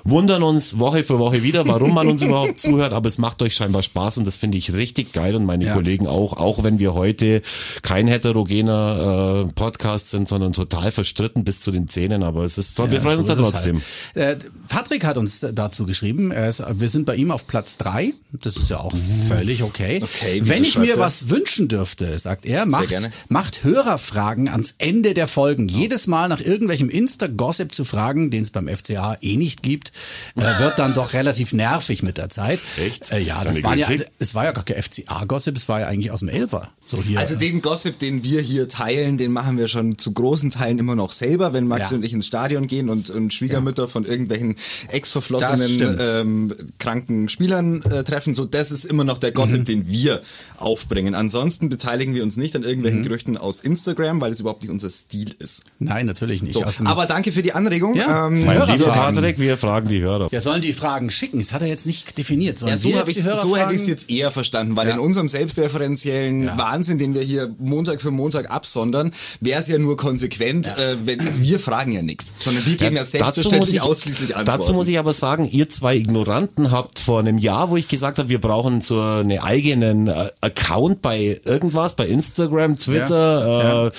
Wundern uns Woche für Woche wieder, warum man uns überhaupt zuhört, aber es macht euch scheinbar Spaß und das finde ich richtig geil und meine Ja. Kollegen auch, auch wenn wir heute kein heterogener äh, Podcast sind, sondern total verstritten bis zu den Zähnen, aber es ist toll, wir Ja, freuen so uns da es trotzdem. Halt. Äh, Patrick hat uns dazu geschrieben, er ist, wir sind bei ihm auf Platz drei. Das ist ja auch völlig okay. Okay, Wenn ich mir er? was wünschen dürfte, sagt er, macht, macht Hörerfragen ans Ende der Folgen. Jedes Mal nach irgendwelchem Insta-Gossip zu fragen, den es beim FCA eh nicht gibt, äh, wird dann doch relativ nervig mit der Zeit. Echt? Äh, ja, das eine war ja, es war ja gar kein FCA-Gossip, es war ja eigentlich aus dem Elfer. So hier. Also den Gossip, den wir hier teilen, den machen wir schon zu großen Teilen immer noch selber, wenn Max Ja. und ich ins Stadion gehen und, und Schwiegermütter von irgendwelchen ex-verflossenen ähm, kranken Spielern äh, treffen. So, das ist immer noch der Mhm. Gossip, den wir aufbringen. Ansonsten beteiligen wir uns nicht an Mhm. irgendwelchen Gerüchten aus Instagram, weil es überhaupt nicht unser Stil ist. Nein, natürlich nicht. So, aber danke für die Anregung. Ja, Ähm, lieber. Patrick, wir fragen die Hörer. ja, sollen die Fragen schicken? Das hat er jetzt nicht definiert. Sollen Ja, so, so hätte ich es jetzt eher verstanden, weil Ja. in unserem selbstreferenziellen Ja. Wahnsinn, den wir hier Montag für Montag absondern, wäre es ja nur konsequent, äh, wenn wir fragen ja nichts, sondern wir geben ja, muss selbstverständlich ich, ausschließlich Antworten. Dazu muss ich aber sagen, ihr zwei Ignoranten habt vor einem Jahr, wo ich gesagt habe, wir brauchen so einen eigenen äh, Account bei irgendwas, bei Instagram, Twitter,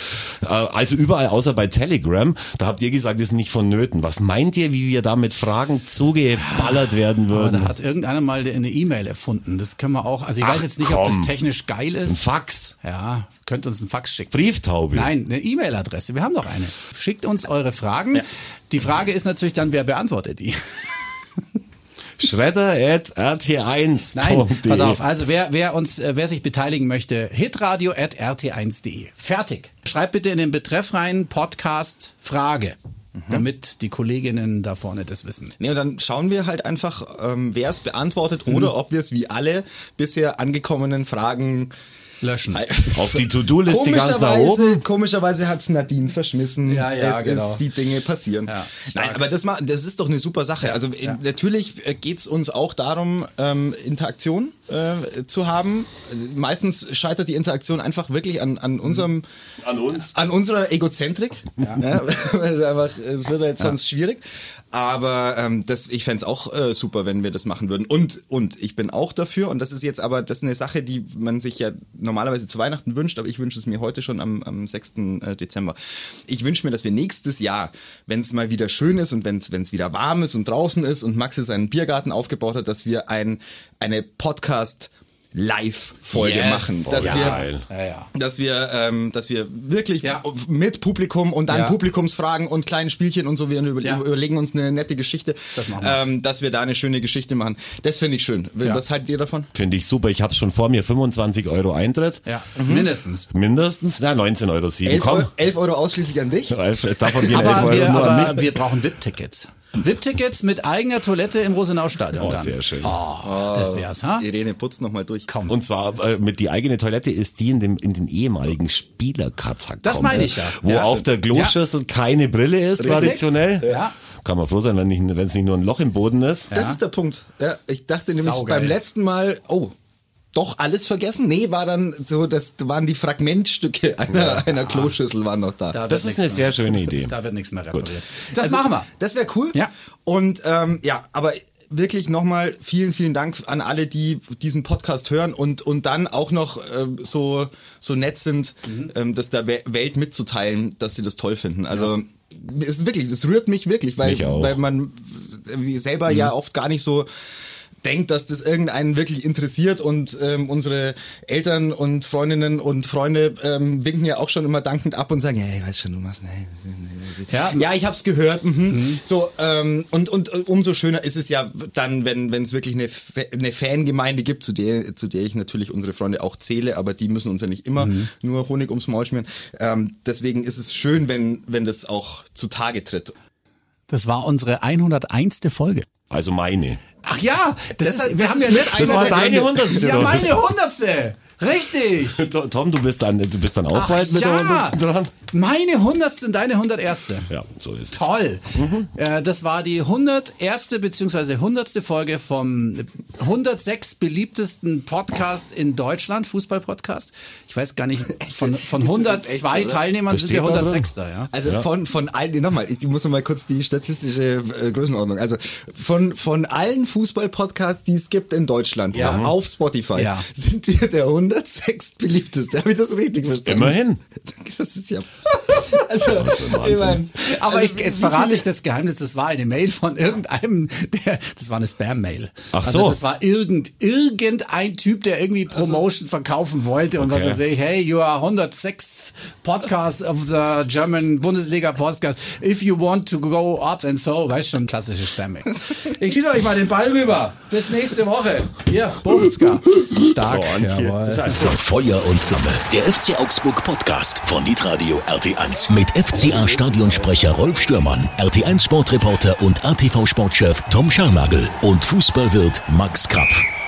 Äh, äh, also überall außer bei Telegram, da habt ihr gesagt, das ist nicht vonnöten. Was meint ihr, wie wir da mit Fragen zugeballert werden Aber würden? da hat irgendeiner mal eine E-Mail erfunden. Das können wir auch. Also ich Ach, weiß jetzt nicht, ob komm. das technisch geil Ein ist. Fax, Ja, könnt uns einen Fax schicken. Brieftaube. Nein, eine E-Mail-Adresse. Wir haben doch eine. Schickt uns eure Fragen. Die Frage ist natürlich dann, wer beantwortet die? Schredder at rt1. Nein, pass auf. Also wer, wer uns, äh, wer sich beteiligen möchte, hitradio at rt1.de. Fertig. Schreibt bitte in den Betreff rein Podcast Frage, damit die Kolleginnen da vorne das wissen. Nee, und dann schauen wir halt einfach, ähm, wer es beantwortet Mhm. oder ob wir es wie alle bisher angekommenen Fragen Löschen. Auf die To-Do-Liste ganz nach Komischerweise, oben. komischerweise hat's Nadine verschmissen. Ja, ja, es genau. ist, die Dinge passieren. Ja, Nein, aber das, das ist doch eine super Sache. Also äh, natürlich äh, geht's uns auch darum, ähm, Interaktion äh, zu haben. Meistens scheitert die Interaktion einfach wirklich an, an unserem An uns. an unserer Egozentrik. Ja. weil es einfach, es wird ja jetzt sonst schwierig. Aber ähm, das, ich fänd's auch äh, super, wenn wir das machen würden. Und, und ich bin auch dafür, und das ist jetzt aber, das ist eine Sache, die man sich ja normalerweise zu Weihnachten wünscht, aber ich wünsche es mir heute schon am, am 6. äh, Dezember. Ich wünsche mir, dass wir nächstes Jahr, wenn es mal wieder schön ist und wenn es wieder warm ist und draußen ist und Maxi seinen Biergarten aufgebaut hat, dass wir ein, eine Podcast Live-Folge Yes. machen. Dass ja. wir, Geil. Ja, ja. dass wir, ähm, dass wir wirklich Ja. mit Publikum und dann Ja. Publikumsfragen und kleine Spielchen und so, wir über, Ja. überlegen uns eine nette Geschichte, Das wir. ähm, dass wir da eine schöne Geschichte machen. Das finde ich schön. Ja. Was haltet ihr davon? Finde ich super. Ich habe schon vor mir 25 Euro Eintritt. Ja, mindestens. Mindestens. Na, 19,07 Euro. 11 Komm. Euro, 11 Euro ausschließlich an dich? Davon gehen 11 Aber, Euro wir, nur an aber mich. wir brauchen VIP-Tickets. VIP-Tickets mit eigener Toilette im Rosenau-Stadion. Oh, dann. sehr schön. Oh, das wär's, ha? Irene, putz noch mal durch. Komm. Und zwar äh, mit die eigene Toilette ist die in, dem, in den ehemaligen Spielerkatakomben. Das meine ich ja. Wo Ja, auf stimmt. der Kloschüssel keine Brille ist, Richtig. traditionell. Ja. Kann man froh sein, wenn nicht- wenn es nicht nur ein Loch im Boden ist. Das ist der Punkt. Ja, ich dachte nämlich Saugeil. beim letzten Mal, oh, doch alles vergessen? Nee, war dann so, das waren die Fragmentstücke einer, einer Kloschüssel waren noch da. Da Das ist eine nichts sehr mehr- schöne Idee. Da wird nichts mehr repariert. Das Also, machen wir. Das wäre cool. Ja. Und ähm, ja, aber wirklich nochmal vielen, vielen Dank an alle, die diesen Podcast hören und, und dann auch noch ähm, so, so nett sind, Mhm. ähm, das der We- Welt mitzuteilen, dass sie das toll finden. Also es ist wirklich, es rührt mich wirklich, weil, Mich weil man selber Mhm. ja oft gar nicht so denkt, dass das irgendeinen wirklich interessiert und ähm, unsere Eltern und Freundinnen und Freunde ähm, winken ja auch schon immer dankend ab und sagen, ja, ich weiß schon, du machst, ne, Ja. ja, ich hab's gehört. Mhm. So ähm, und und äh, umso schöner ist es ja dann, wenn wenn es wirklich eine, eine Fangemeinde gibt, zu der zu der ich natürlich unsere Freunde auch zähle, aber die müssen uns ja nicht immer nur Honig ums Maul schmieren. Ähm, deswegen ist es schön, wenn wenn das auch zutage tritt. Das war unsere 101. Folge. Also meine. Ach ja, das, Das- ist, wir das haben ja mit Mal der deine. Hundertste Ja, meine Hundertste. Richtig. Tom, du bist dann, du bist dann auch Ach bald mit der ja, Hundertsten dran. Meine Hundertste und deine Hunderterste. Ja, so ist Toll. Äh, das war die 101. beziehungsweise 100. Folge vom 106 beliebtesten Podcast in Deutschland, Fußball-Podcast. Ich weiß gar nicht, von, von Ist das 102 jetzt echt? Teilnehmern sind wir steht da drin. 106. Ja. Also von von allen nochmal, ich muss noch mal kurz die statistische äh, Größenordnung. Also von von allen Fußball-Podcasts, die es gibt in Deutschland Ja. auf Spotify, Ja. sind wir der 106 beliebteste. Habe ich das richtig verstanden? Immerhin. Das ist ja. Also, ich mein, Aber also, ich, jetzt verrate viele- ich das Geheimnis, das war eine Mail von irgendeinem, der, das war eine Spam-Mail. Ach Also so. das war irgend, irgendein Typ, der irgendwie Promotion verkaufen wollte und was Okay. er sagt, hey, you are 106 Podcast of the German Bundesliga Podcast. If you want to go up and so, weißt schon, klassische Spam-Mail. Ich schieße euch mal den Ball rüber. Bis nächste Woche. Hier, Bovitska. Stark. Oh, Antje. Jawohl. Das ist also Feuer und Flamme. Der FC Augsburg Podcast von Hitradio RT1 mit FCA Stadionsprecher Rolf Stürmann, RT1 Sportreporter und ATV Sportchef Tom Scharnagel und Fußballwirt Max Krapf.